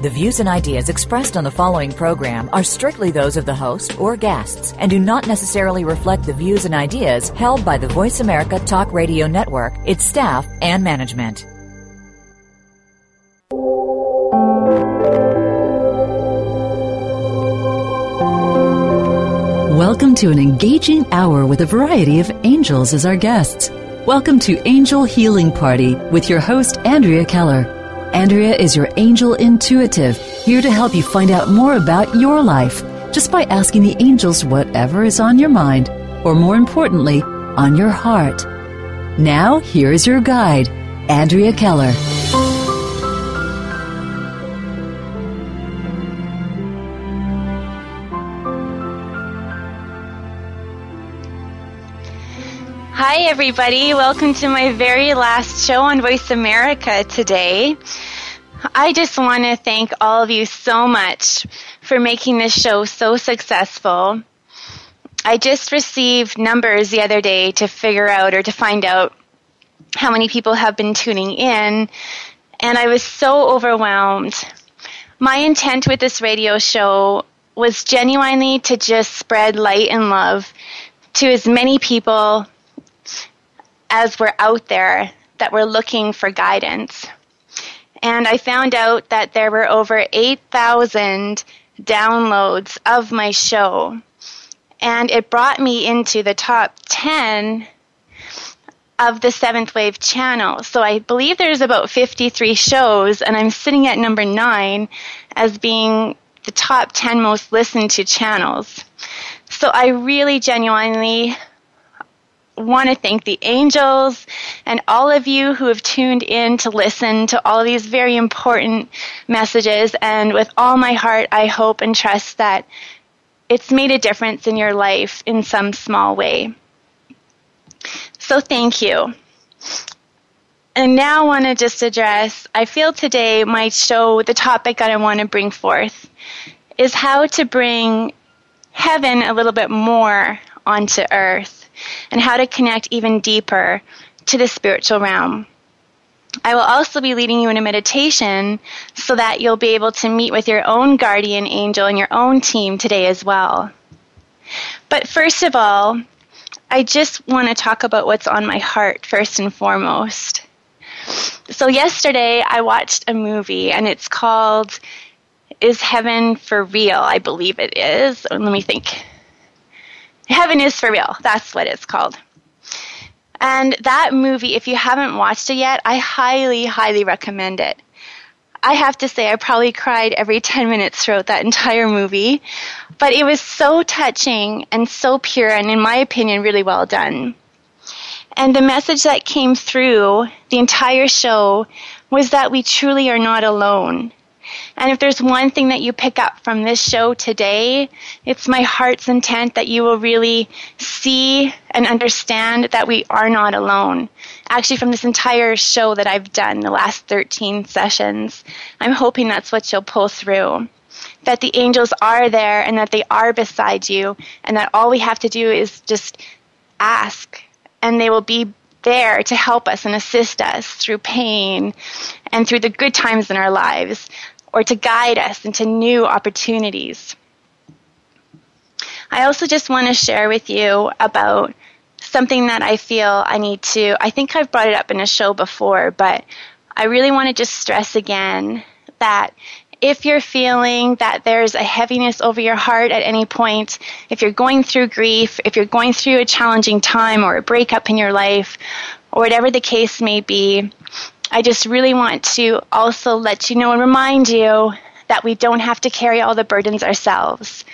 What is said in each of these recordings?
The views and ideas expressed on the following program are strictly those of the host or guests and do not necessarily reflect the views and ideas held by the Voice America Talk Radio Network, its staff, and management. Welcome to an engaging hour with a variety of angels as our guests. Welcome to Angel Healing Party with your host, Andrea Keller. Andrea is your angel intuitive, here to help you find out more about your life just by asking the angels whatever is on your mind, or more importantly, on your heart. Now, here is your guide, Andrea Keller. Hi, everybody. Welcome to my very last show on Voice America today. I just want to thank all of you so much for making this show so successful. I just received numbers the other day to figure out or to find out how many people have been tuning in, and I was so overwhelmed. My intent with this radio show was genuinely to just spread light and love to as many people as we're out there that were looking for guidance. And I found out that there were over 8,000 downloads of my show. And it brought me into the top 10 of the Seventh Wave channel. So I believe there's about 53 shows, and I'm sitting at number 9 as being the top 10 most listened to channels. So I really genuinely want to thank the angels and all of you who have tuned in to listen to all these very important messages. And with all my heart, I hope and trust that it's made a difference in your life in some small way. So thank you. And now I want to just address, I feel today my show, the topic that I want to bring forth is how to bring heaven a little bit more onto earth and how to connect even deeper to the spiritual realm. I will also be leading you in a meditation so that you'll be able to meet with your own guardian angel and your own team today as well. But first of all, I just want to talk about what's on my heart first and foremost. So, yesterday I watched a movie and it's called Is Heaven for Real? I believe it is. Let me think. Heaven is for real. That's what it's called. And that movie, if you haven't watched it yet, I highly, highly recommend it. I have to say, I probably cried every 10 minutes throughout that entire movie, but it was so touching and so pure, and in my opinion, really well done. And the message that came through the entire show was that we truly are not alone. And if there's one thing that you pick up from this show today, it's my heart's intent that you will really see and understand that we are not alone. Actually, from this entire show that I've done, the last 13 sessions, I'm hoping that's what you'll pull through. That the angels are there and that they are beside you, and that all we have to do is just ask, and they will be there to help us and assist us through pain and through the good times in our lives or to guide us into new opportunities. I also just want to share with you about something that I feel I need to. I think I've brought it up in a show before, but I really want to just stress again that if you're feeling that there's a heaviness over your heart at any point, if you're going through grief, if you're going through a challenging time or a breakup in your life, or whatever the case may be, I just really want to also let you know and remind you that we don't have to carry all the burdens ourselves.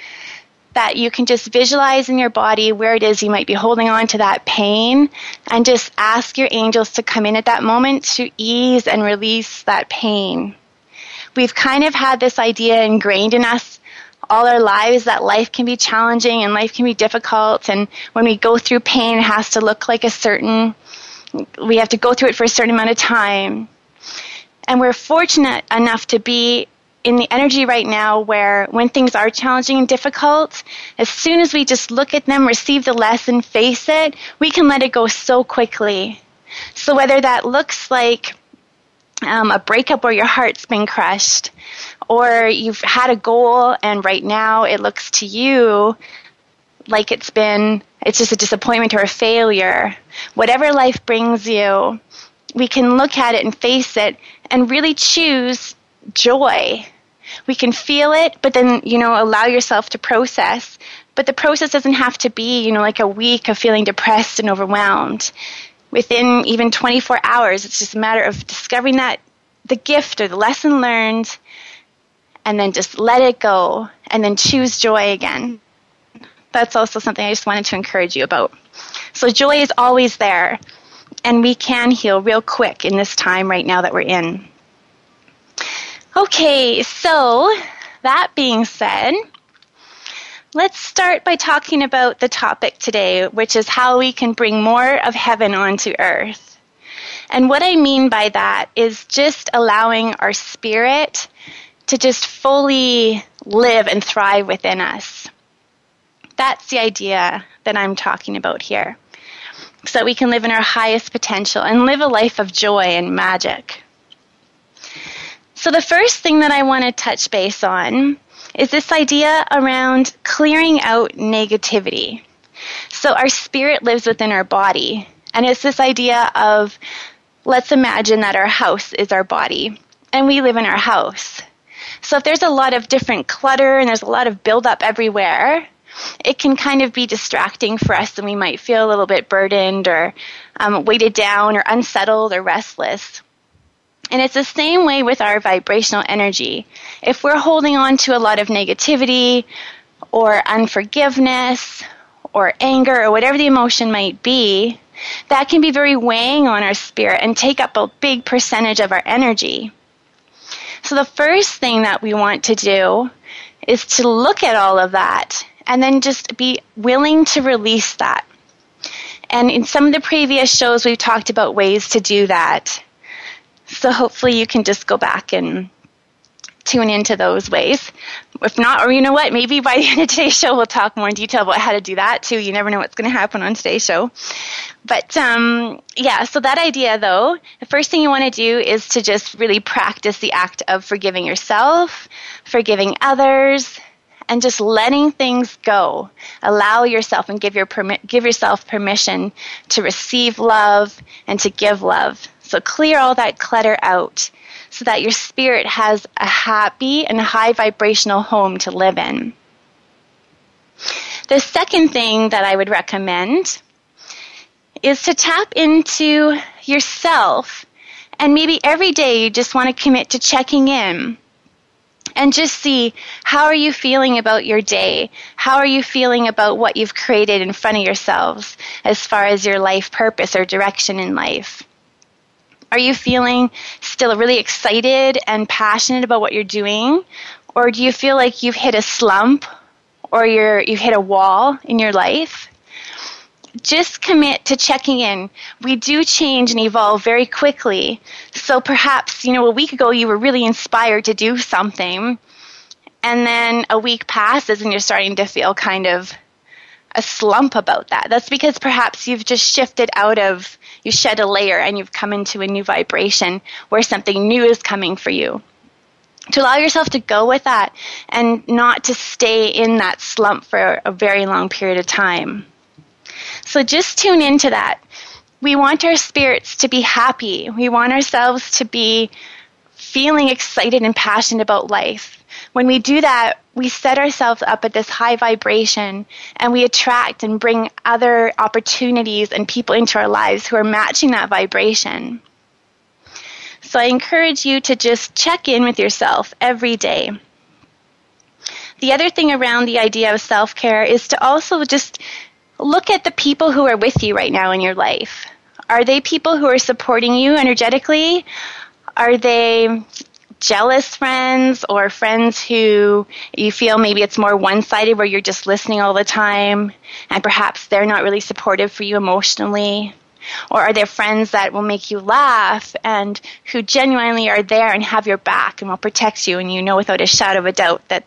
That you can just visualize in your body where it is you might be holding on to that pain and just ask your angels to come in at that moment to ease and release that pain. We've kind of had this idea ingrained in us all our lives that life can be challenging and life can be difficult and when we go through pain it has to look like a certain we have to go through it for a certain amount of time. And we're fortunate enough to be in the energy right now where when things are challenging and difficult, as soon as we just look at them, receive the lesson, face it, we can let it go so quickly. So whether that looks like um, a breakup where your heart's been crushed, or you've had a goal and right now it looks to you like it's been it's just a disappointment or a failure. Whatever life brings you we can look at it and face it and really choose joy. We can feel it but then you know allow yourself to process. But the process doesn't have to be you know like a week of feeling depressed and overwhelmed. Within even 24 hours it's just a matter of discovering that the gift or the lesson learned and then just let it go and then choose joy again. That's also something I just wanted to encourage you about. So, joy is always there, and we can heal real quick in this time right now that we're in. Okay, so that being said, let's start by talking about the topic today, which is how we can bring more of heaven onto earth. And what I mean by that is just allowing our spirit to just fully live and thrive within us. That's the idea that I'm talking about here. So we can live in our highest potential and live a life of joy and magic. So, the first thing that I want to touch base on is this idea around clearing out negativity. So, our spirit lives within our body, and it's this idea of let's imagine that our house is our body, and we live in our house. So if there's a lot of different clutter and there's a lot of buildup everywhere, it can kind of be distracting for us and we might feel a little bit burdened or um, weighted down or unsettled or restless. And it's the same way with our vibrational energy. If we're holding on to a lot of negativity or unforgiveness or anger or whatever the emotion might be, that can be very weighing on our spirit and take up a big percentage of our energy. So the first thing that we want to do is to look at all of that and then just be willing to release that. And in some of the previous shows, we've talked about ways to do that. So hopefully you can just go back and tune into those ways. If not, or you know what, maybe by the end of today's show we'll talk more in detail about how to do that too. You never know what's going to happen on today's show. But um, yeah, so that idea though, the first thing you want to do is to just really practice the act of forgiving yourself, forgiving others, and just letting things go. Allow yourself and give your permi- give yourself permission to receive love and to give love. So clear all that clutter out so that your spirit has a happy and high vibrational home to live in. The second thing that I would recommend is to tap into yourself and maybe every day you just want to commit to checking in and just see how are you feeling about your day how are you feeling about what you've created in front of yourselves as far as your life purpose or direction in life are you feeling still really excited and passionate about what you're doing? Or do you feel like you've hit a slump or you're, you've hit a wall in your life? Just commit to checking in. We do change and evolve very quickly. So perhaps, you know, a week ago you were really inspired to do something, and then a week passes and you're starting to feel kind of a slump about that. That's because perhaps you've just shifted out of you shed a layer and you've come into a new vibration where something new is coming for you. To allow yourself to go with that and not to stay in that slump for a very long period of time. So just tune into that. We want our spirits to be happy. We want ourselves to be feeling excited and passionate about life. When we do that, we set ourselves up at this high vibration and we attract and bring other opportunities and people into our lives who are matching that vibration. So I encourage you to just check in with yourself every day. The other thing around the idea of self care is to also just look at the people who are with you right now in your life. Are they people who are supporting you energetically? Are they jealous friends or friends who you feel maybe it's more one sided where you're just listening all the time and perhaps they're not really supportive for you emotionally? Or are there friends that will make you laugh and who genuinely are there and have your back and will protect you and you know without a shadow of a doubt that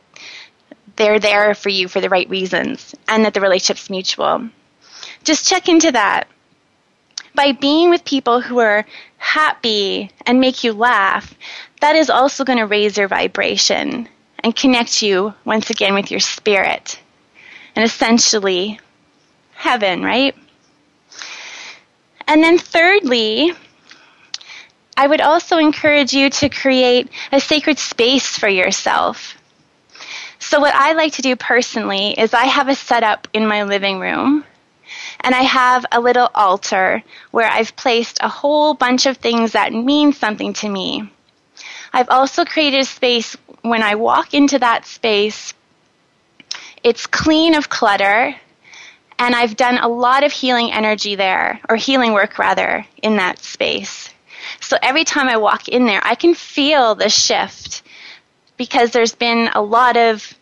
they're there for you for the right reasons and that the relationship's mutual? Just check into that. By being with people who are happy and make you laugh, that is also going to raise your vibration and connect you once again with your spirit and essentially heaven, right? And then, thirdly, I would also encourage you to create a sacred space for yourself. So, what I like to do personally is I have a setup in my living room, and I have a little altar where I've placed a whole bunch of things that mean something to me. I've also created a space when I walk into that space, it's clean of clutter, and I've done a lot of healing energy there, or healing work rather, in that space. So every time I walk in there, I can feel the shift because there's been a lot of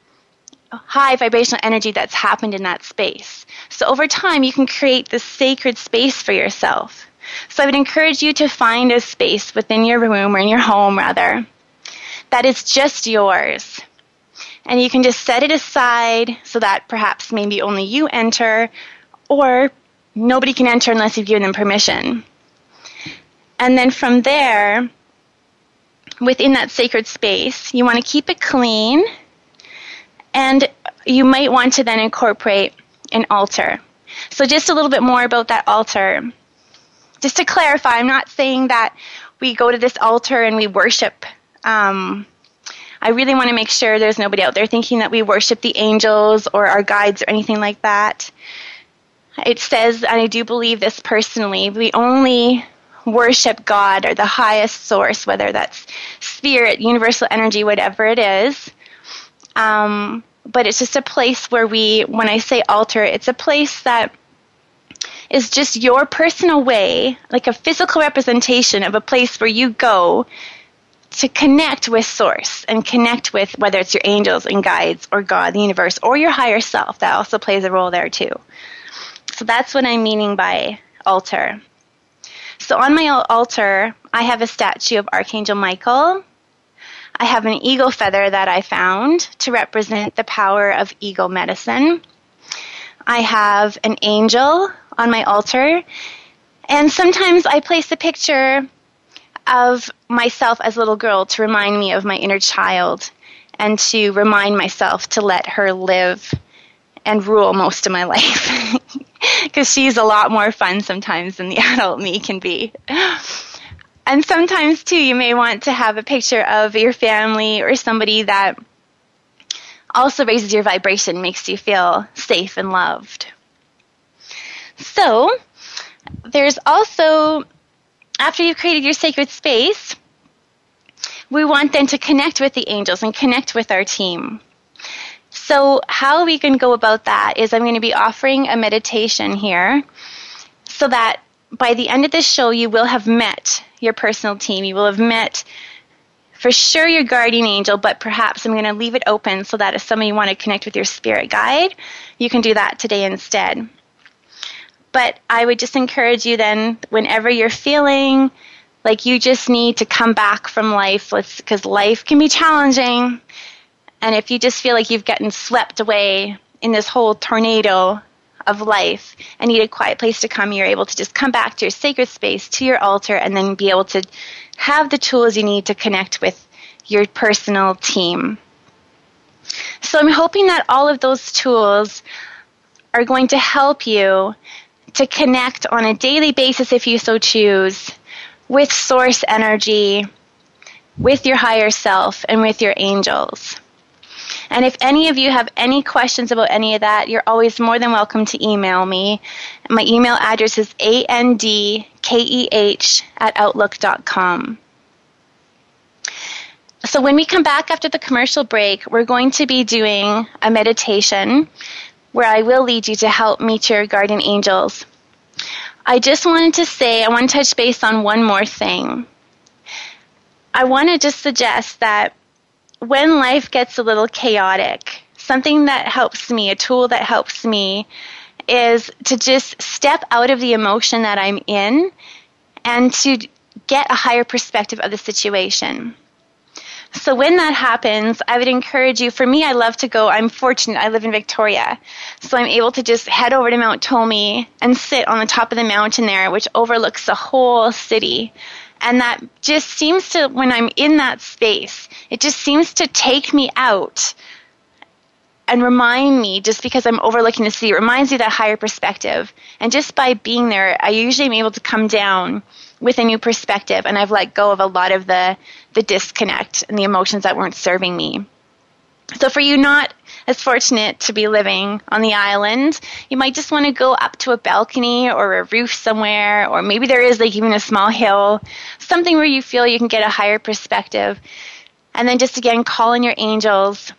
high vibrational energy that's happened in that space. So over time, you can create this sacred space for yourself. So I would encourage you to find a space within your room or in your home, rather, that is just yours. And you can just set it aside so that perhaps maybe only you enter, or nobody can enter unless you've given them permission. And then from there, within that sacred space, you want to keep it clean, and you might want to then incorporate an altar. So, just a little bit more about that altar. Just to clarify, I'm not saying that we go to this altar and we worship um, I really want to make sure there's nobody out there thinking that we worship the angels or our guides or anything like that. It says, and I do believe this personally, we only worship God or the highest source, whether that's spirit, universal energy, whatever it is. Um, but it's just a place where we, when I say altar, it's a place that is just your personal way, like a physical representation of a place where you go to connect with source and connect with whether it's your angels and guides or God, the universe, or your higher self. That also plays a role there too. So that's what I'm meaning by altar. So on my altar, I have a statue of Archangel Michael. I have an eagle feather that I found to represent the power of eagle medicine. I have an angel on my altar. And sometimes I place a picture of myself as a little girl to remind me of my inner child and to remind myself to let her live and rule most of my life because she's a lot more fun sometimes than the adult me can be. And sometimes, too, you may want to have a picture of your family or somebody that also raises your vibration, makes you feel safe and loved. So, there's also after you've created your sacred space, we want then to connect with the angels and connect with our team. So, how we can go about that is I'm going to be offering a meditation here so that by the end of this show, you will have met your personal team. You will have met for sure your guardian angel, but perhaps I'm going to leave it open so that if some of you want to connect with your spirit guide, you can do that today instead. But I would just encourage you then, whenever you're feeling like you just need to come back from life, because life can be challenging. And if you just feel like you've gotten swept away in this whole tornado of life and need a quiet place to come, you're able to just come back to your sacred space, to your altar, and then be able to have the tools you need to connect with your personal team. So I'm hoping that all of those tools are going to help you to connect on a daily basis, if you so choose, with source energy, with your higher self, and with your angels. And if any of you have any questions about any of that, you're always more than welcome to email me. My email address is andkeh at outlook.com. So when we come back after the commercial break, we're going to be doing a meditation where I will lead you to help meet your guardian angels. I just wanted to say, I want to touch base on one more thing. I want to just suggest that when life gets a little chaotic, something that helps me, a tool that helps me, is to just step out of the emotion that I'm in and to get a higher perspective of the situation. So when that happens, I would encourage you. For me, I love to go. I'm fortunate. I live in Victoria, so I'm able to just head over to Mount Tolmie and sit on the top of the mountain there, which overlooks the whole city. And that just seems to, when I'm in that space, it just seems to take me out and remind me, just because I'm overlooking the city, it reminds me that higher perspective. And just by being there, I usually am able to come down with a new perspective, and I've let go of a lot of the, the disconnect and the emotions that weren't serving me. So, for you not as fortunate to be living on the island, you might just want to go up to a balcony or a roof somewhere, or maybe there is like even a small hill, something where you feel you can get a higher perspective. And then just again, call in your angels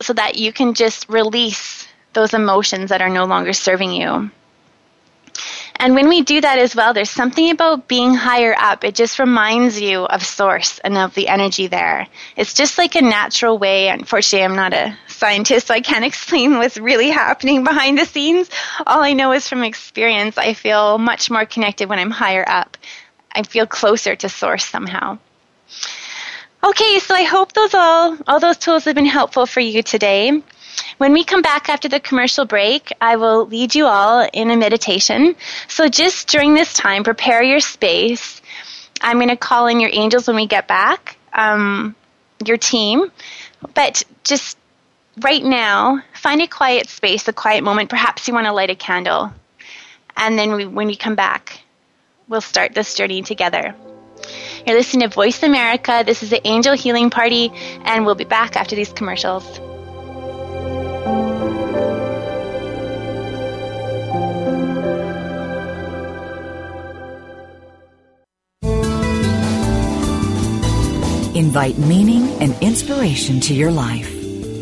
so that you can just release those emotions that are no longer serving you. And when we do that as well, there's something about being higher up. It just reminds you of source and of the energy there. It's just like a natural way. Unfortunately, I'm not a scientist, so I can't explain what's really happening behind the scenes. All I know is from experience, I feel much more connected when I'm higher up. I feel closer to source somehow. Okay, so I hope those all all those tools have been helpful for you today. When we come back after the commercial break, I will lead you all in a meditation. So just during this time, prepare your space. I'm going to call in your angels when we get back, um, your team. But just right now, find a quiet space, a quiet moment. Perhaps you want to light a candle. And then we, when we come back, we'll start this journey together. You're listening to Voice America. This is the Angel Healing Party, and we'll be back after these commercials. Invite meaning and inspiration to your life.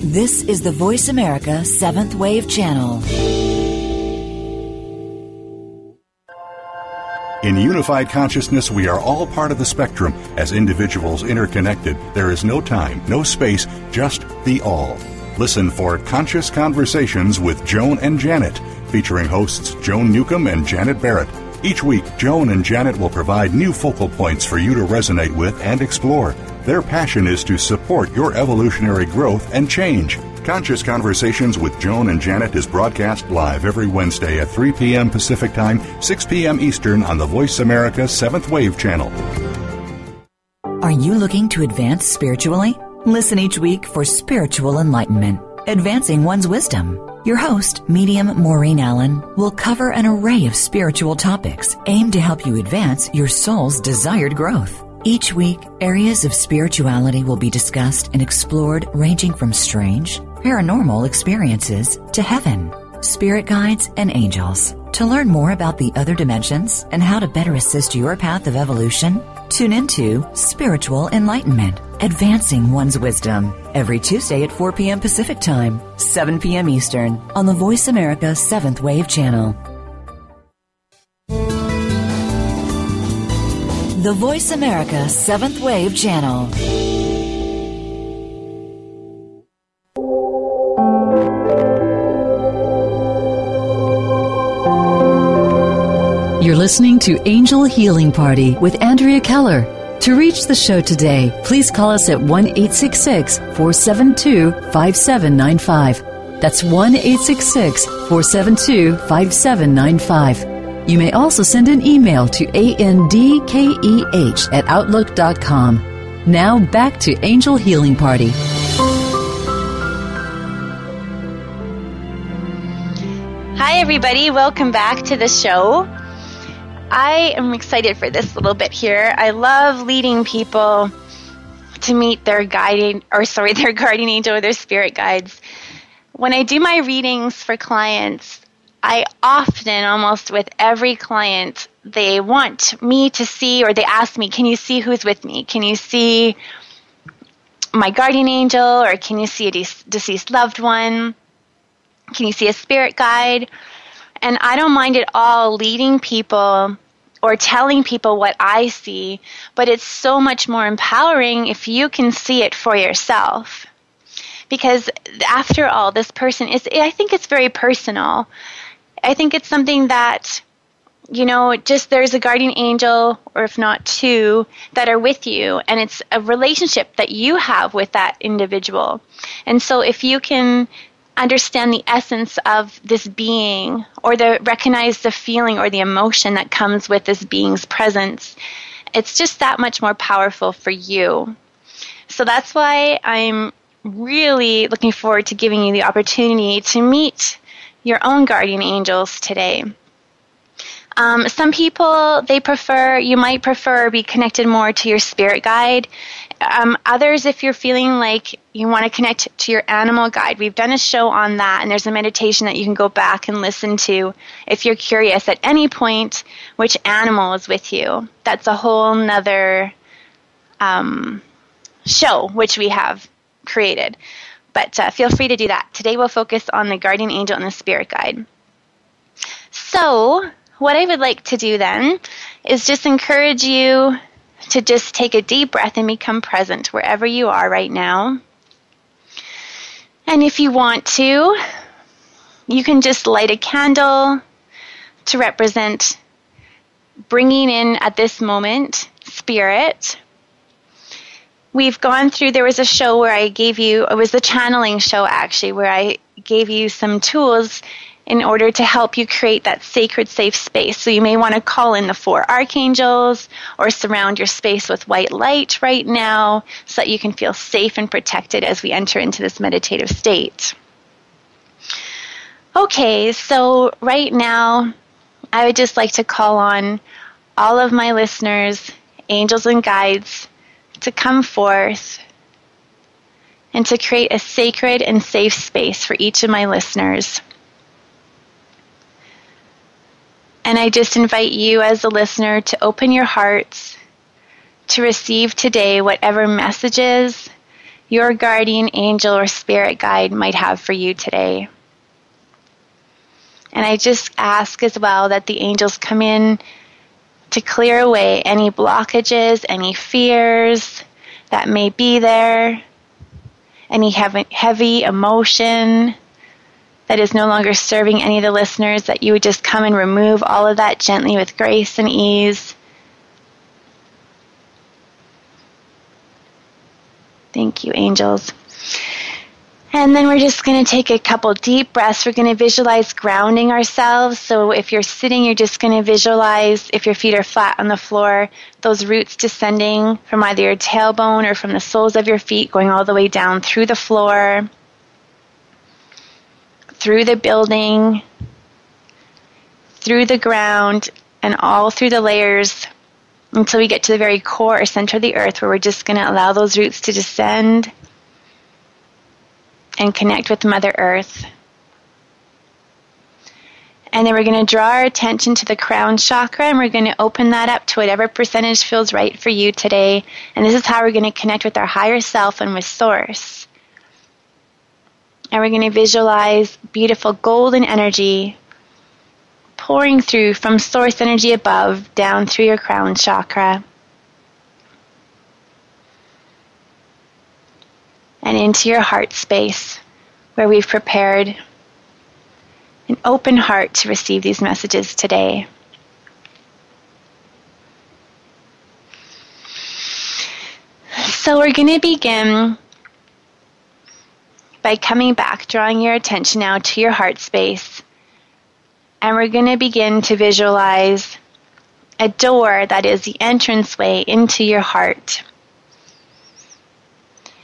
This is the Voice America Seventh Wave Channel. In unified consciousness, we are all part of the spectrum. As individuals interconnected, there is no time, no space, just the all. Listen for Conscious Conversations with Joan and Janet, featuring hosts Joan Newcomb and Janet Barrett. Each week, Joan and Janet will provide new focal points for you to resonate with and explore. Their passion is to support your evolutionary growth and change. Conscious Conversations with Joan and Janet is broadcast live every Wednesday at 3 p.m. Pacific Time, 6 p.m. Eastern on the Voice America 7th Wave channel. Are you looking to advance spiritually? Listen each week for spiritual enlightenment, advancing one's wisdom. Your host, medium Maureen Allen, will cover an array of spiritual topics aimed to help you advance your soul's desired growth. Each week, areas of spirituality will be discussed and explored ranging from strange, paranormal experiences to heaven, spirit guides, and angels. To learn more about the other dimensions and how to better assist your path of evolution, tune into Spiritual Enlightenment, Advancing One's Wisdom, every Tuesday at 4 p.m. Pacific Time, 7 p.m. Eastern, on the Voice America 7th Wave channel. The Voice America 7th Wave channel. You're listening to Angel Healing Party with Andrea Keller. To reach the show today, please call us at 1 866 472 5795. That's 1 866 472 5795. You may also send an email to andkeh at outlook.com. Now back to Angel Healing Party. Hi, everybody. Welcome back to the show. I am excited for this little bit here. I love leading people to meet their guiding, or sorry, their guardian angel or their spirit guides. When I do my readings for clients, I often, almost with every client, they want me to see, or they ask me, Can you see who's with me? Can you see my guardian angel, or can you see a de- deceased loved one? Can you see a spirit guide? And I don't mind at all leading people or telling people what I see, but it's so much more empowering if you can see it for yourself. Because after all, this person is, I think it's very personal. I think it's something that you know, just there's a guardian angel, or if not two, that are with you, and it's a relationship that you have with that individual. And so, if you can understand the essence of this being, or the recognize the feeling or the emotion that comes with this being's presence, it's just that much more powerful for you. So that's why I'm really looking forward to giving you the opportunity to meet your own guardian angels today. Um, some people they prefer you might prefer be connected more to your spirit guide. Um, others, if you're feeling like you want to connect to your animal guide, we've done a show on that, and there's a meditation that you can go back and listen to if you're curious at any point which animal is with you. That's a whole nother um, show which we have created. But uh, feel free to do that. Today we'll focus on the guardian angel and the spirit guide. So, what I would like to do then is just encourage you to just take a deep breath and become present wherever you are right now. And if you want to, you can just light a candle to represent bringing in at this moment spirit. We've gone through, there was a show where I gave you, it was the channeling show actually, where I gave you some tools in order to help you create that sacred safe space. So you may want to call in the four archangels or surround your space with white light right now so that you can feel safe and protected as we enter into this meditative state. Okay, so right now I would just like to call on all of my listeners, angels and guides, to come forth and to create a sacred and safe space for each of my listeners. And I just invite you as a listener to open your hearts to receive today whatever messages your guardian angel or spirit guide might have for you today. And I just ask as well that the angels come in to clear away any blockages, any fears that may be there, any heavy, emotion, that is no longer serving any of the listeners, that you would just come and remove all of that gently with grace and ease. Thank you, angels. And then we're just going to take a couple deep breaths. We're going to visualize grounding ourselves. So if you're sitting, you're just going to visualize, if your feet are flat on the floor, those roots descending from either your tailbone or from the soles of your feet, going all the way down through the floor through the building, through the ground, and all through the layers until we get to the very core or center of the earth where we're just going to allow those roots to descend and connect with Mother Earth. And then we're going to draw our attention to the crown chakra and we're going to open that up to whatever percentage feels right for you today. And this is how we're going to connect with our higher self and with Source. And we're going to visualize beautiful golden energy pouring through from source energy above down through your crown chakra and into your heart space where we've prepared an open heart to receive these messages today. So we're going to begin by coming back, drawing your attention now to your heart space. And we're going to begin to visualize a door that is the entranceway into your heart.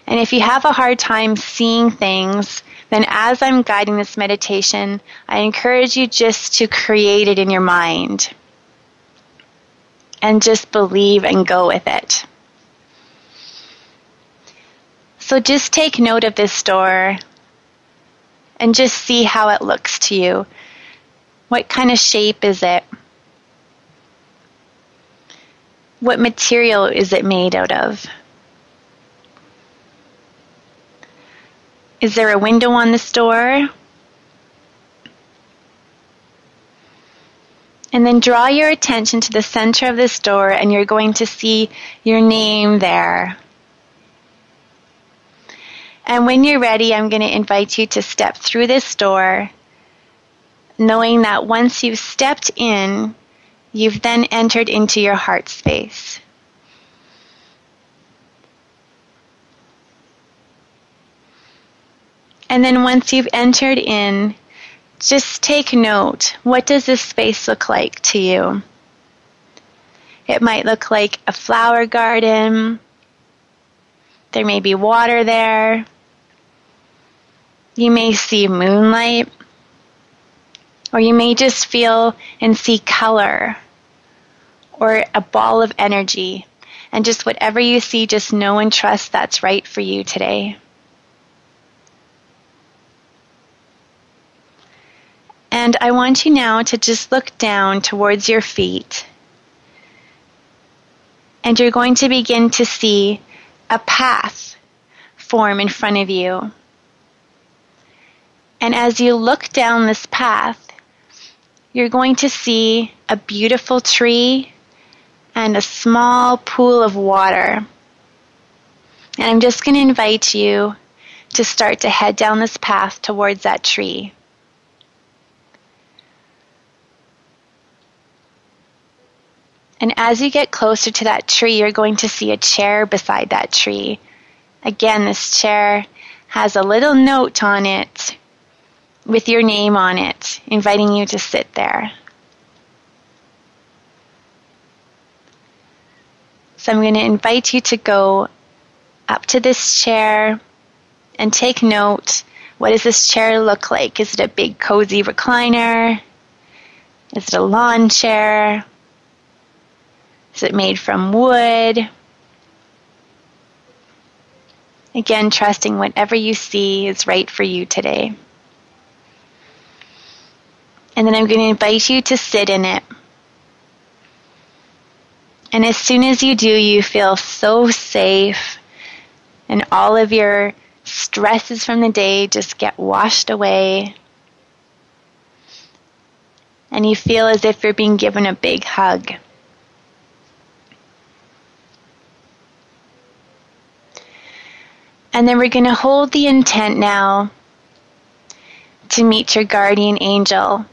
And if you have a hard time seeing things, then as I'm guiding this meditation, I encourage you just to create it in your mind and just believe and go with it. So just take note of this door and just see how it looks to you. What kind of shape is it? What material is it made out of? Is there a window on this door? And then draw your attention to the center of this door, and you're going to see your name there. And when you're ready, I'm going to invite you to step through this door, knowing that once you've stepped in, you've then entered into your heart space. And then once you've entered in, just take note. What does this space look like to you? It might look like a flower garden. There may be water there. You may see moonlight. Or you may just feel and see color or a ball of energy. And just whatever you see, just know and trust that's right for you today. And I want you now to just look down towards your feet. And you're going to begin to see a path form in front of you. And as you look down this path, you're going to see a beautiful tree and a small pool of water. And I'm just going to invite you to start to head down this path towards that tree. And as you get closer to that tree, you're going to see a chair beside that tree. Again, this chair has a little note on it with your name on it, inviting you to sit there. So I'm going to invite you to go up to this chair and take note. What does this chair look like? Is it a big cozy recliner? Is it a lawn chair? Is it made from wood? Again, trusting whatever you see is right for you today. And then I'm going to invite you to sit in it. And as soon as you do, you feel so safe, and all of your stresses from the day just get washed away. And you feel as if you're being given a big hug. And then we're going to hold the intent now to meet your guardian angel.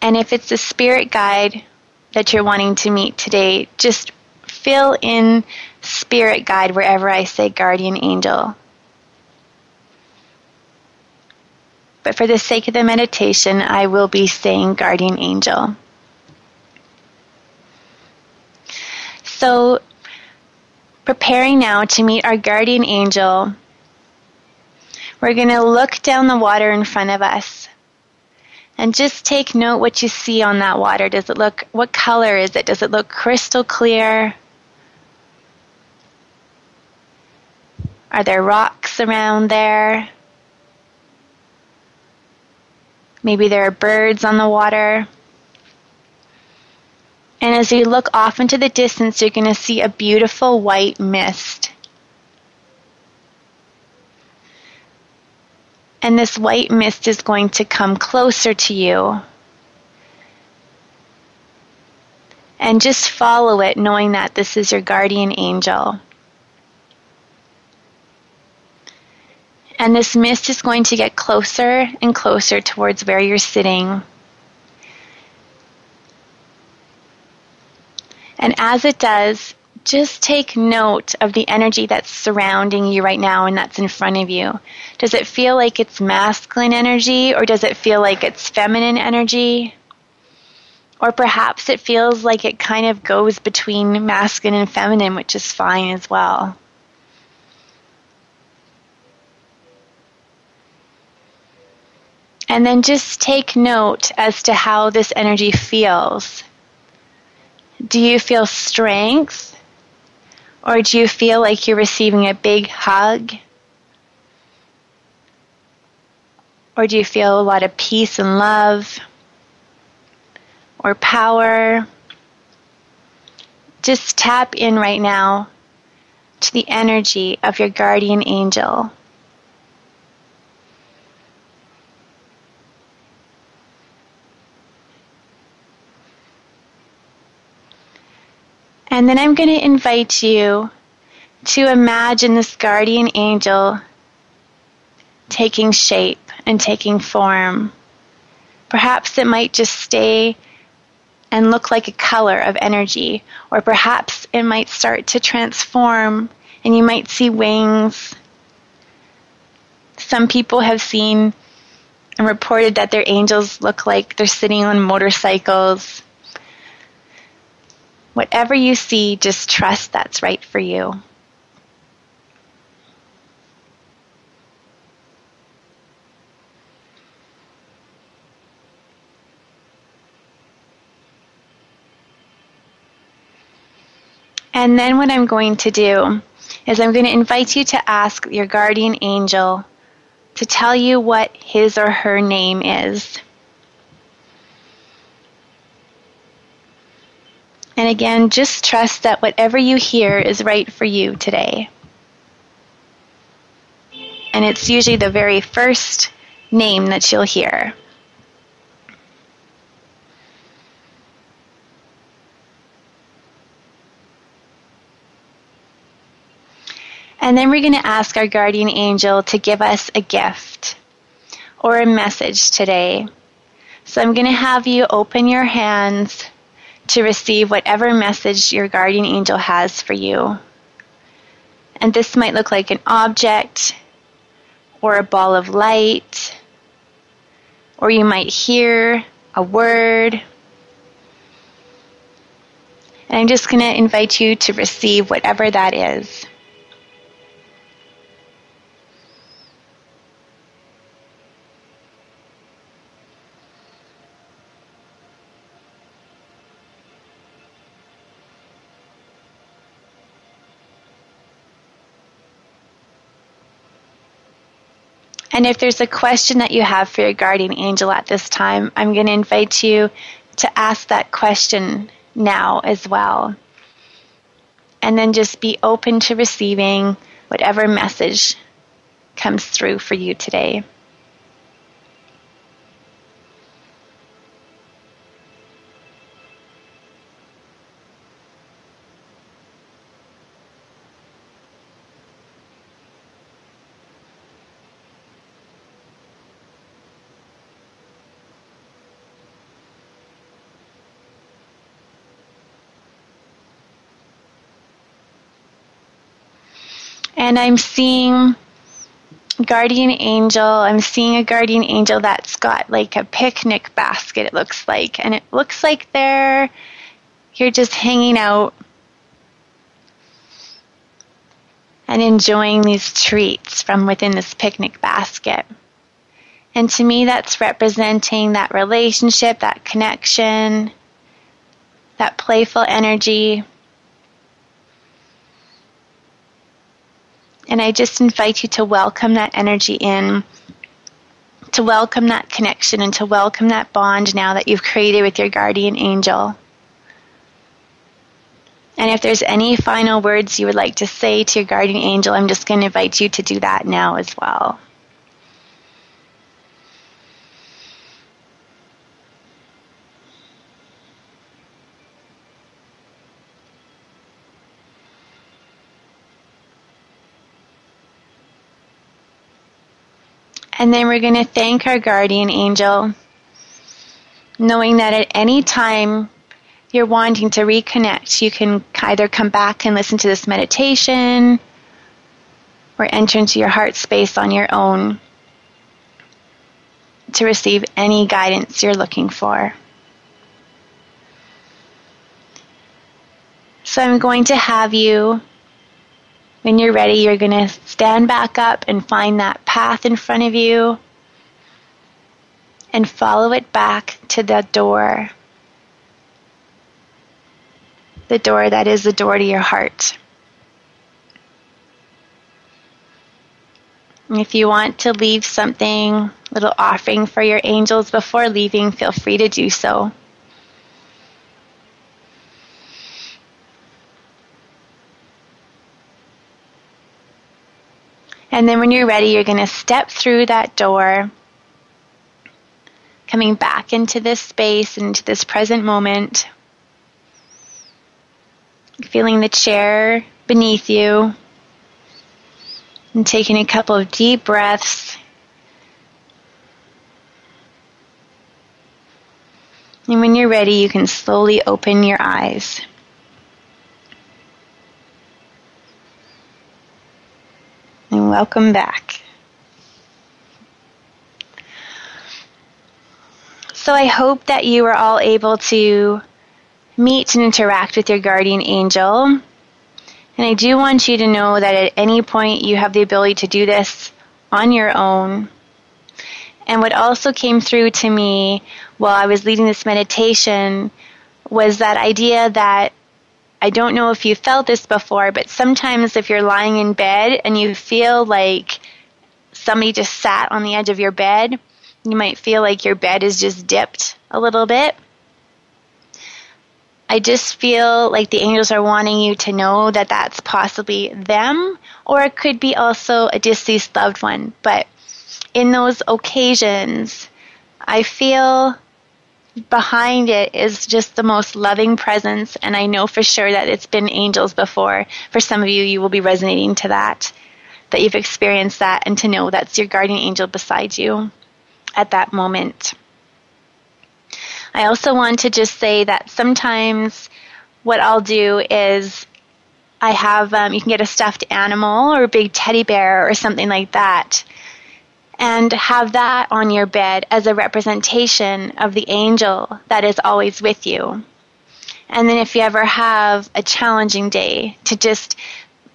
And if it's a spirit guide that you're wanting to meet today, just fill in spirit guide wherever I say guardian angel. But for the sake of the meditation, I will be saying guardian angel. So preparing now to meet our guardian angel, we're going to look down the water in front of us. And just take note what you see on that water. Does it look, what color is it? Does it look crystal clear? Are there rocks around there? Maybe there are birds on the water. And as you look off into the distance, you're going to see a beautiful white mist. And this white mist is going to come closer to you. And just follow it, knowing that this is your guardian angel. And this mist is going to get closer and closer towards where you're sitting. And as it does, just take note of the energy that's surrounding you right now and that's in front of you. Does it feel like it's masculine energy or does it feel like it's feminine energy? Or perhaps it feels like it kind of goes between masculine and feminine, which is fine as well. And then just take note as to how this energy feels. Do you feel strength? Or do you feel like you're receiving a big hug? Or do you feel a lot of peace and love? Or power? Just tap in right now to the energy of your guardian angel. And then I'm going to invite you to imagine this guardian angel taking shape and taking form. Perhaps it might just stay and look like a color of energy, or perhaps it might start to transform and you might see wings. Some people have seen and reported that their angels look like they're sitting on motorcycles. Whatever you see, just trust that's right for you. And then what I'm going to do is I'm going to invite you to ask your guardian angel to tell you what his or her name is. And again, just trust that whatever you hear is right for you today. And it's usually the very first name that you'll hear. And then we're going to ask our guardian angel to give us a gift or a message today. So I'm going to have you open your hands to receive whatever message your guardian angel has for you. And this might look like an object or a ball of light, or you might hear a word. And I'm just going to invite you to receive whatever that is. And if there's a question that you have for your guardian angel at this time, I'm going to invite you to ask that question now as well. And then just be open to receiving whatever message comes through for you today. And I'm seeing guardian angel. I'm seeing a guardian angel that's got like a picnic basket, it looks like. And it looks like they're you're just hanging out and enjoying these treats from within this picnic basket. And to me, that's representing that relationship, that connection, that playful energy And I just invite you to welcome that energy in, to welcome that connection, and to welcome that bond now that you've created with your guardian angel. And if there's any final words you would like to say to your guardian angel, I'm just going to invite you to do that now as well. And then we're going to thank our guardian angel, knowing that at any time you're wanting to reconnect, you can either come back and listen to this meditation or enter into your heart space on your own to receive any guidance you're looking for. So I'm going to have you when you're ready, you're going to stand back up and find that path in front of you and follow it back to the door. The door that is the door to your heart. And if you want to leave something, little offering for your angels before leaving, feel free to do so. And then when you're ready, you're going to step through that door, coming back into this space, into this present moment, feeling the chair beneath you, and taking a couple of deep breaths. And when you're ready, you can slowly open your eyes. And welcome back. So I hope that you are all able to meet and interact with your guardian angel. And I do want you to know that at any point you have the ability to do this on your own. And what also came through to me while I was leading this meditation was that idea that I don't know if you felt this before, but sometimes if you're lying in bed and you feel like somebody just sat on the edge of your bed, you might feel like your bed is just dipped a little bit. I just feel like the angels are wanting you to know that that's possibly them, or it could be also a deceased loved one. But in those occasions, I feel behind it is just the most loving presence, and I know for sure that it's been angels before. For some of you, you will be resonating to that, that you've experienced that, and to know that's your guardian angel beside you at that moment. I also want to just say that sometimes what I'll do is I have, um, you can get a stuffed animal or a big teddy bear or something like that and have that on your bed as a representation of the angel that is always with you. And then if you ever have a challenging day, to just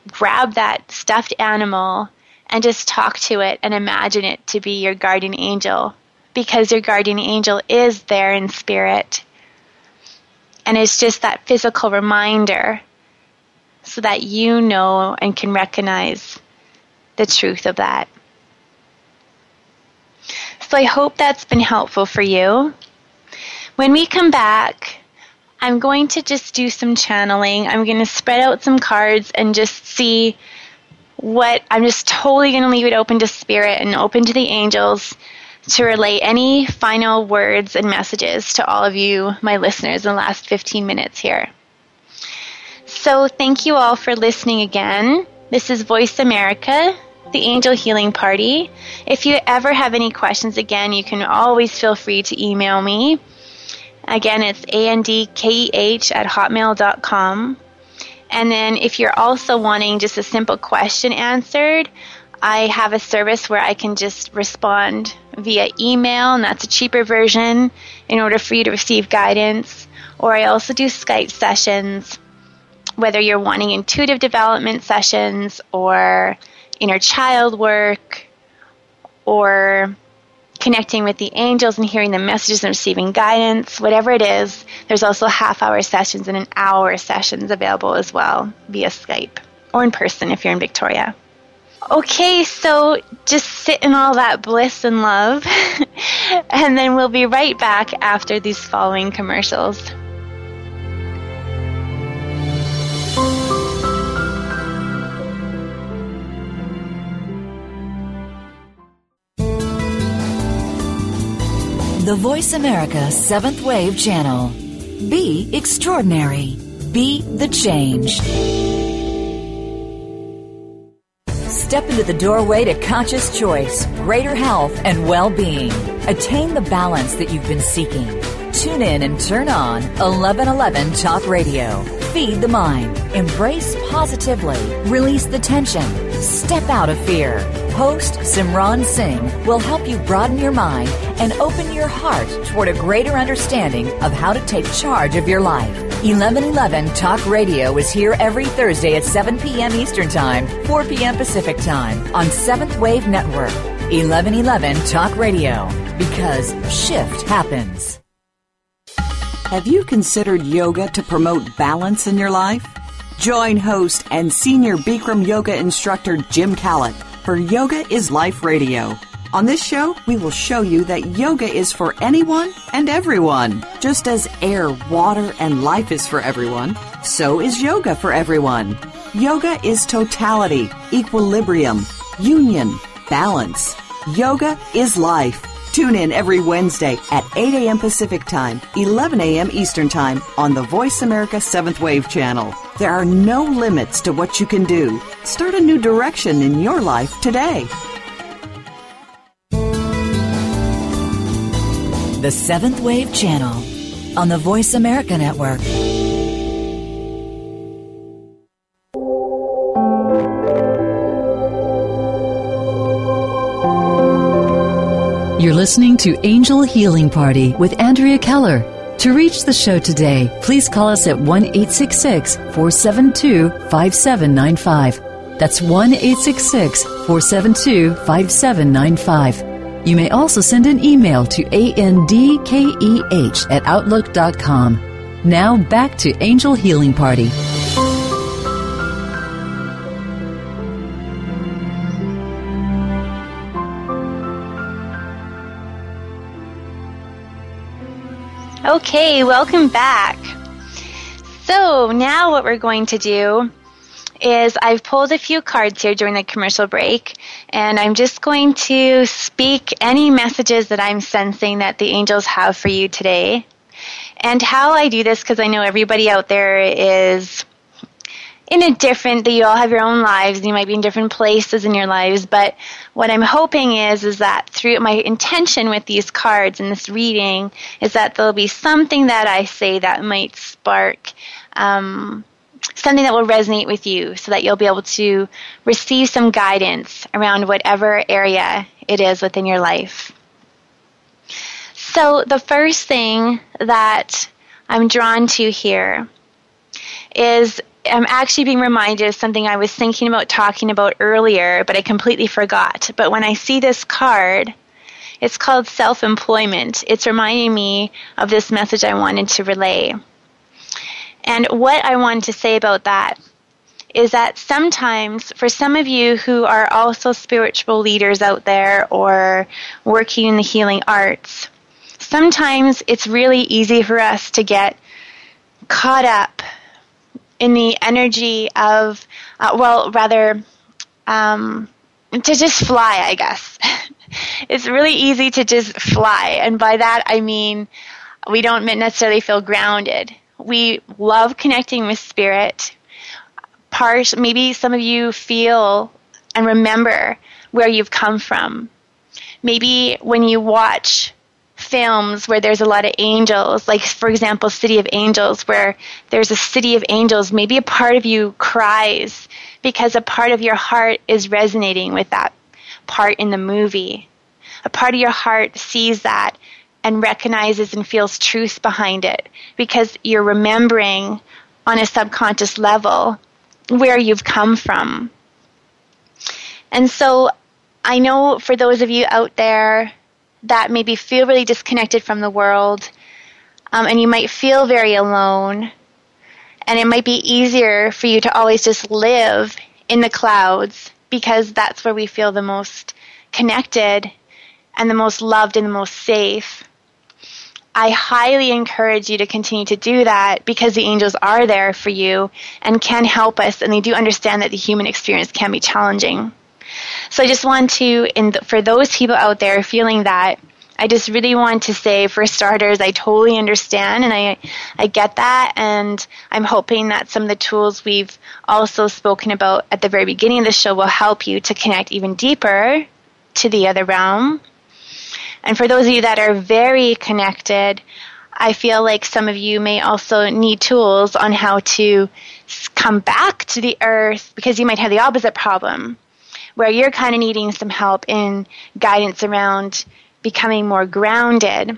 grab that stuffed animal and just talk to it and imagine it to be your guardian angel because your guardian angel is there in spirit. And it's just that physical reminder so that you know and can recognize the truth of that. So I hope that's been helpful for you. When we come back, I'm going to just do some channeling. I'm going to spread out some cards and just see what I'm just totally going to leave it open to spirit and open to the angels to relay any final words and messages to all of you, my listeners, in the last 15 minutes here. So, thank you all for listening again. This is Voice America the Angel Healing Party. If you ever have any questions, again, you can always feel free to email me. Again, it's andkeh at hotmail.com. And then if you're also wanting just a simple question answered, I have a service where I can just respond via email, and that's a cheaper version in order for you to receive guidance. Or I also do Skype sessions, whether you're wanting intuitive development sessions or inner child work or connecting with the angels and hearing the messages and receiving guidance, whatever it is, there's also half hour sessions and an hour sessions available as well via Skype or in person if you're in Victoria. Okay, so just sit in all that bliss and love, and then we'll be right back after these following commercials. The Voice America Seventh Wave Channel. Be extraordinary. Be the change. Step into the doorway to conscious choice, greater health, and well being. Attain the balance that you've been seeking. Tune in and turn on 1111 Talk Radio. Feed the mind. Embrace positively. Release the tension. Step out of fear. Host Simran Singh will help you broaden your mind and open your heart toward a greater understanding of how to take charge of your life. 1111 Talk Radio is here every Thursday at 7 p.m. Eastern Time, 4 p.m. Pacific Time on Seventh Wave Network. 1111 Talk Radio, because shift happens. Have you considered yoga to promote balance in your life? Join host and senior Bikram yoga instructor Jim Kallett for Yoga is Life Radio. On this show, we will show you that yoga is for anyone and everyone. Just as air, water, and life is for everyone, so is yoga for everyone. Yoga is totality, equilibrium, union, balance. Yoga is life. Tune in every Wednesday at 8 a.m. Pacific Time, 11 a.m. Eastern Time on the Voice America 7th Wave channel. There are no limits to what you can do. Start a new direction in your life today. The Seventh Wave Channel. on the Voice America Network. You're listening to Angel Healing Party with Andrea Keller. To reach the show today, please call us at 1 472 5795. That's 1 472 5795. You may also send an email to andkeh at outlook.com. Now back to Angel Healing Party. Okay, welcome back. So now what we're going to do is I've pulled a few cards here during the commercial break, and I'm just going to speak any messages that I'm sensing that the angels have for you today. And how I do this, because I know everybody out there is in a different that you all have your own lives you might be in different places in your lives but what i'm hoping is is that through my intention with these cards and this reading is that there'll be something that i say that might spark um, something that will resonate with you so that you'll be able to receive some guidance around whatever area it is within your life. So the first thing that i'm drawn to here is I'm actually being reminded of something I was thinking about talking about earlier, but I completely forgot. But when I see this card, it's called self employment. It's reminding me of this message I wanted to relay. And what I wanted to say about that is that sometimes, for some of you who are also spiritual leaders out there or working in the healing arts, sometimes it's really easy for us to get caught up in the energy of, uh, well, rather, um, to just fly, I guess. it's really easy to just fly. And by that, I mean we don't necessarily feel grounded. We love connecting with spirit. Part, maybe some of you feel and remember where you've come from. Maybe when you watch films where there's a lot of angels, like for example, City of Angels, where there's a city of angels, maybe a part of you cries because a part of your heart is resonating with that part in the movie. A part of your heart sees that and recognizes and feels truth behind it because you're remembering on a subconscious level where you've come from. And so I know for those of you out there that maybe feel really disconnected from the world, um, and you might feel very alone. And it might be easier for you to always just live in the clouds because that's where we feel the most connected and the most loved and the most safe. I highly encourage you to continue to do that because the angels are there for you and can help us, and they do understand that the human experience can be challenging. So I just want to, the, for those people out there feeling that, I just really want to say, for starters, I totally understand and I, I get that. And I'm hoping that some of the tools we've also spoken about at the very beginning of the show will help you to connect even deeper to the other realm. And for those of you that are very connected, I feel like some of you may also need tools on how to come back to the earth because you might have the opposite problem where you're kind of needing some help in guidance around becoming more grounded.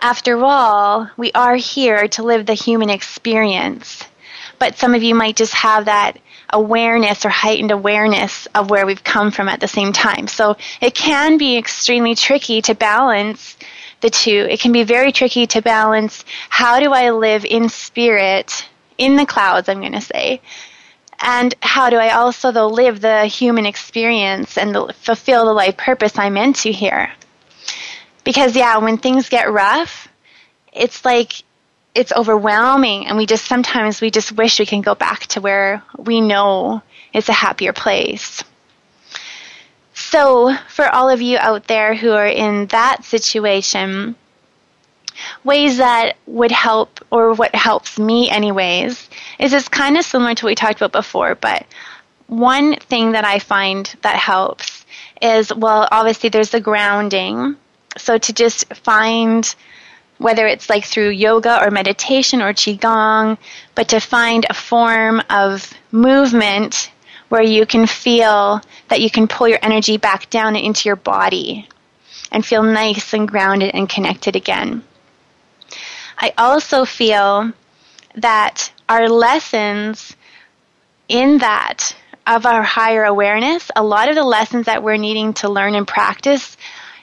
After all, we are here to live the human experience. But some of you might just have that awareness or heightened awareness of where we've come from at the same time. So it can be extremely tricky to balance the two. It can be very tricky to balance how do I live in spirit, in the clouds, I'm going to say, and how do I also though live the human experience and the, fulfill the life purpose I'm meant to here? Because yeah, when things get rough, it's like it's overwhelming and we just sometimes we just wish we can go back to where we know it's a happier place. So, for all of you out there who are in that situation, ways that would help, or what helps me, anyways, is it's kind of similar to what we talked about before, but one thing that I find that helps is well, obviously, there's the grounding. So, to just find whether it's like through yoga or meditation or qigong, but to find a form of movement where you can feel that you can pull your energy back down into your body and feel nice and grounded and connected again. I also feel that our lessons in that of our higher awareness, a lot of the lessons that we're needing to learn and practice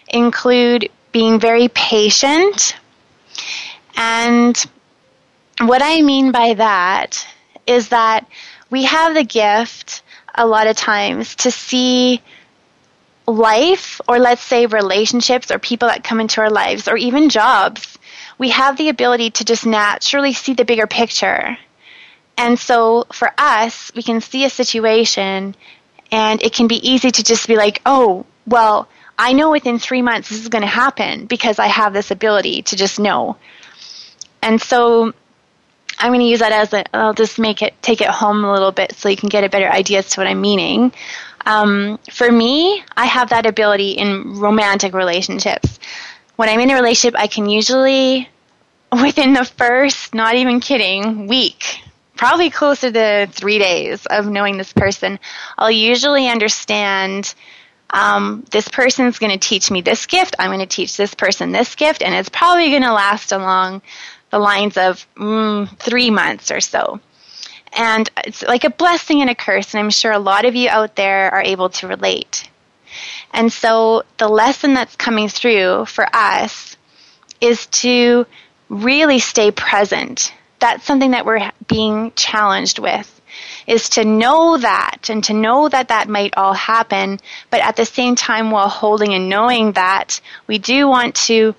include being very patient. And what I mean by that is that we have the gift a lot of times to see life, or let's say relationships, or people that come into our lives, or even jobs. We have the ability to just naturally see the bigger picture and so for us, we can see a situation and it can be easy to just be like, oh, well, I know within three months this is going to happen because I have this ability to just know. And so I'm going to use that as a, I'll just make it, take it home a little bit so you can get a better idea as to what I'm meaning. Um, for me, I have that ability in romantic relationships. When I'm in a relationship, I can usually, within the first, not even kidding, week, probably closer to three days of knowing this person, I'll usually understand um, this person's going to teach me this gift. I'm going to teach this person this gift, and it's probably going to last along the lines of mm, three months or so. And it's like a blessing and a curse, and I'm sure a lot of you out there are able to relate. And so the lesson that's coming through for us is to really stay present. That's something that we're being challenged with is to know that and to know that that might all happen, but at the same time, while holding and knowing that, we do want to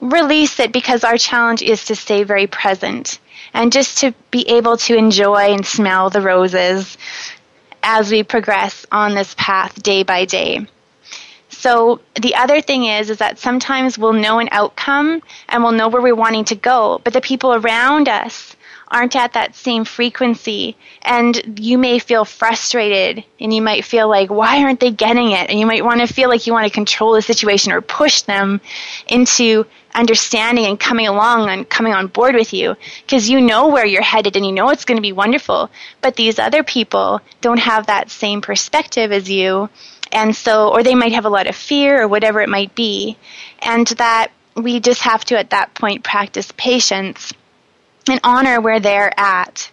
release it because our challenge is to stay very present and just to be able to enjoy and smell the roses as we progress on this path day by day. So the other thing is is that sometimes we'll know an outcome and we'll know where we're wanting to go, but the people around us aren't at that same frequency and you may feel frustrated and you might feel like why aren't they getting it and you might want to feel like you want to control the situation or push them into understanding and coming along and coming on board with you because you know where you're headed and you know it's going to be wonderful but these other people don't have that same perspective as you and so, or they might have a lot of fear or whatever it might be. And that we just have to, at that point, practice patience and honor where they're at.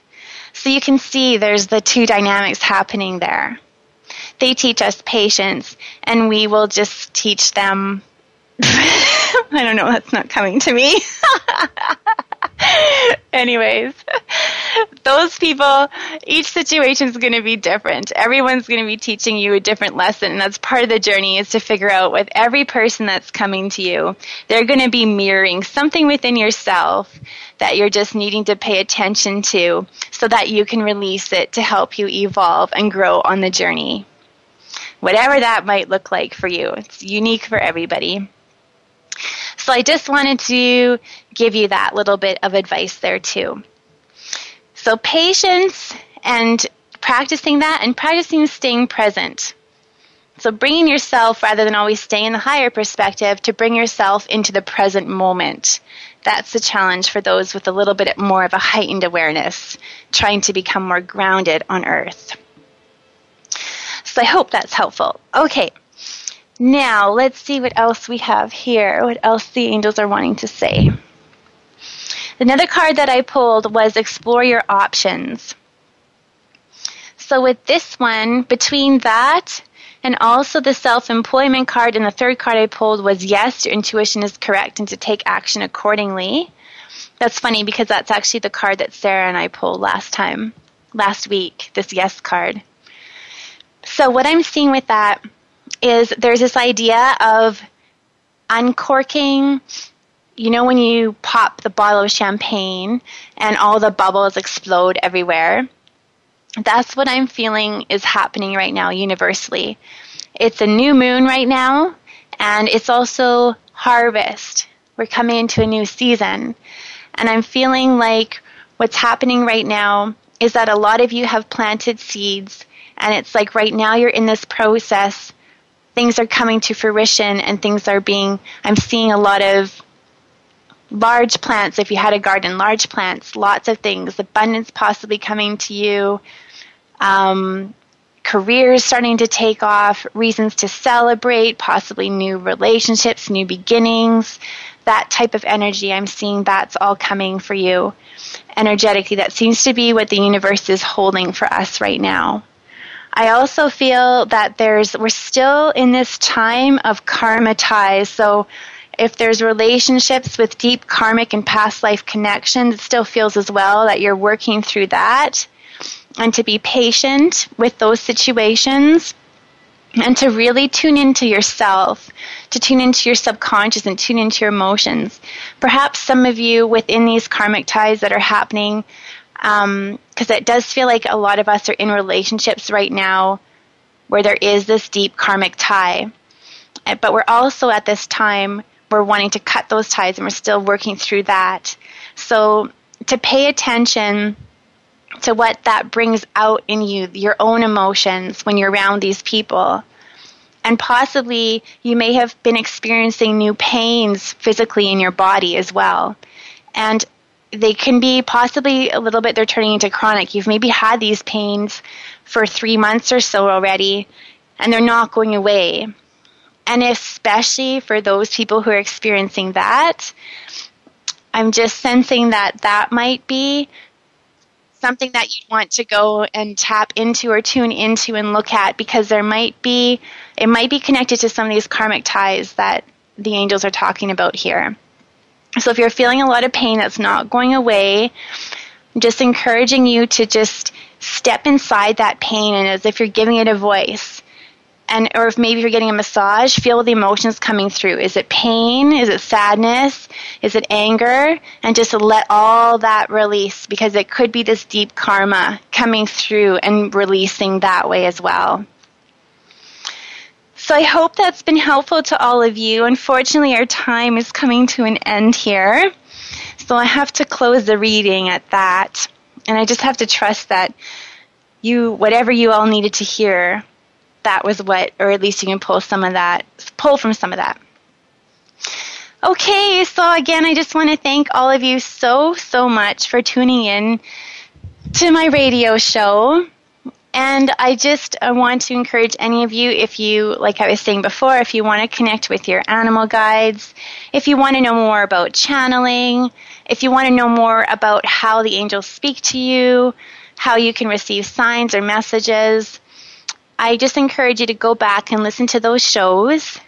So you can see there's the two dynamics happening there. They teach us patience, and we will just teach them. I don't know, that's not coming to me. Anyways, those people, each situation is going to be different. Everyone's going to be teaching you a different lesson, and that's part of the journey is to figure out with every person that's coming to you, they're going to be mirroring something within yourself that you're just needing to pay attention to so that you can release it to help you evolve and grow on the journey. Whatever that might look like for you, it's unique for everybody. So I just wanted to give you that little bit of advice there too. So patience and practicing that and practicing staying present. So bringing yourself rather than always staying in the higher perspective to bring yourself into the present moment. That's the challenge for those with a little bit more of a heightened awareness, trying to become more grounded on earth. So I hope that's helpful. Okay. Now, let's see what else we have here, what else the angels are wanting to say. Another card that I pulled was Explore Your Options. So, with this one, between that and also the self employment card, and the third card I pulled was Yes, your intuition is correct, and to take action accordingly. That's funny because that's actually the card that Sarah and I pulled last time, last week, this Yes card. So, what I'm seeing with that is there's this idea of uncorking. You know, when you pop the bottle of champagne and all the bubbles explode everywhere? That's what I'm feeling is happening right now universally. It's a new moon right now, and it's also harvest. We're coming into a new season. And I'm feeling like what's happening right now is that a lot of you have planted seeds, and it's like right now you're in this process things are coming to fruition and things are being, I'm seeing a lot of large plants, if you had a garden, large plants, lots of things, abundance possibly coming to you, um, careers starting to take off, reasons to celebrate, possibly new relationships, new beginnings, that type of energy. I'm seeing that's all coming for you energetically. That seems to be what the universe is holding for us right now. I also feel that there's we're still in this time of karma ties. So if there's relationships with deep karmic and past life connections, it still feels as well that you're working through that and to be patient with those situations and to really tune into yourself, to tune into your subconscious and tune into your emotions. Perhaps some of you within these karmic ties that are happening, because um, it does feel like a lot of us are in relationships right now where there is this deep karmic tie. But we're also at this time we're wanting to cut those ties and we're still working through that. So to pay attention to what that brings out in you, your own emotions when you're around these people. And possibly you may have been experiencing new pains physically in your body as well. And they can be possibly a little bit, they're turning into chronic. You've maybe had these pains for three months or so already, and they're not going away. And especially for those people who are experiencing that, I'm just sensing that that might be something that you want to go and tap into or tune into and look at because there might be it might be connected to some of these karmic ties that the angels are talking about here. So if you're feeling a lot of pain that's not going away, I'm just encouraging you to just step inside that pain and as if you're giving it a voice and or if maybe you're getting a massage, feel the emotions coming through. Is it pain? Is it sadness? Is it anger? And just let all that release because it could be this deep karma coming through and releasing that way as well. So I hope that's been helpful to all of you. Unfortunately, our time is coming to an end here. So I have to close the reading at that. And I just have to trust that you whatever you all needed to hear that was what, or at least you can pull some of that, pull from some of that. Okay, so again, I just want to thank all of you so, so much for tuning in to my radio show. And I just want to encourage any of you, if you, like I was saying before, if you want to connect with your animal guides, if you want to know more about channeling, if you want to know more about how the angels speak to you, how you can receive signs or messages, I just encourage you to go back and listen to those shows.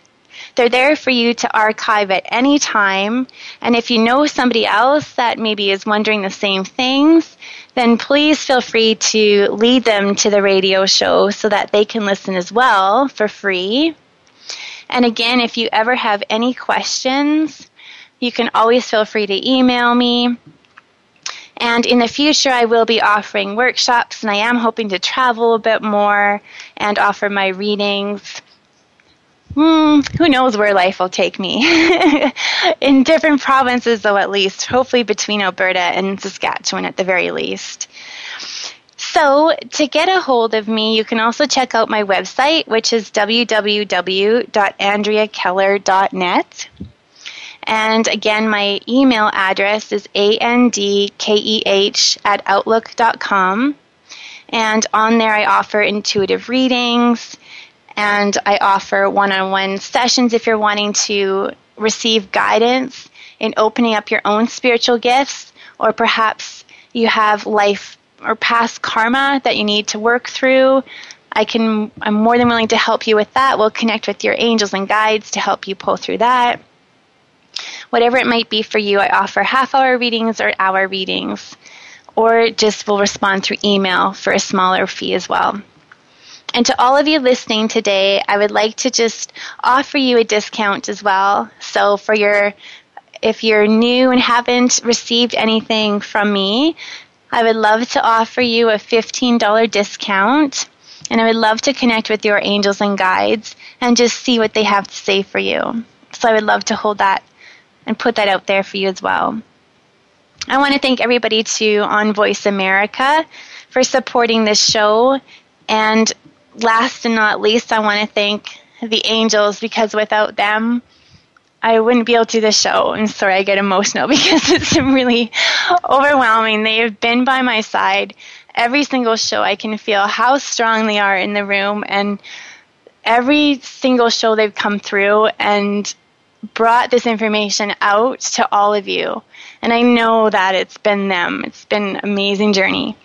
They're there for you to archive at any time. And if you know somebody else that maybe is wondering the same things, then please feel free to lead them to the radio show so that they can listen as well for free. And again, if you ever have any questions, you can always feel free to email me and in the future, I will be offering workshops, and I am hoping to travel a bit more and offer my readings. Hmm, who knows where life will take me? in different provinces, though, at least, hopefully between Alberta and Saskatchewan at the very least. So, to get a hold of me, you can also check out my website, which is www.andreakeller.net. And again, my email address is andkeh at outlook.com. And on there, I offer intuitive readings and I offer one on one sessions if you're wanting to receive guidance in opening up your own spiritual gifts, or perhaps you have life or past karma that you need to work through. I can I'm more than willing to help you with that. We'll connect with your angels and guides to help you pull through that. Whatever it might be for you, I offer half hour readings or hour readings, or just will respond through email for a smaller fee as well. And to all of you listening today, I would like to just offer you a discount as well. So for your if you're new and haven't received anything from me, I would love to offer you a $15 discount. And I would love to connect with your angels and guides and just see what they have to say for you. So I would love to hold that and put that out there for you as well. I want to thank everybody too on Voice America for supporting this show. And last and not least, I want to thank the angels because without them, I wouldn't be able to do the show. And sorry, I get emotional because it's really overwhelming. They have been by my side every single show. I can feel how strong they are in the room, and every single show they've come through and brought this information out to all of you. And I know that it's been them. It's been an amazing journey.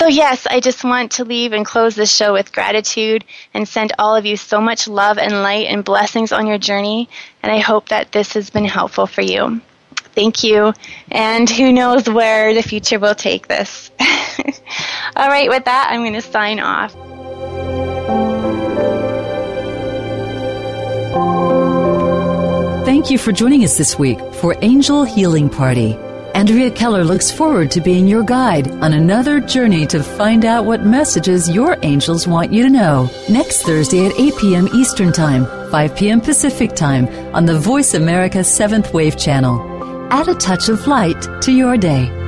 So, yes, I just want to leave and close this show with gratitude and send all of you so much love and light and blessings on your journey. And I hope that this has been helpful for you. Thank you. And who knows where the future will take this. all right, with that, I'm going to sign off. Thank you for joining us this week for Angel Healing Party. Andrea Keller looks forward to being your guide on another journey to find out what messages your angels want you to know. Next Thursday at 8 p.m. Eastern Time, 5 p.m. Pacific Time on the Voice America 7th Wave Channel. Add a touch of light to your day.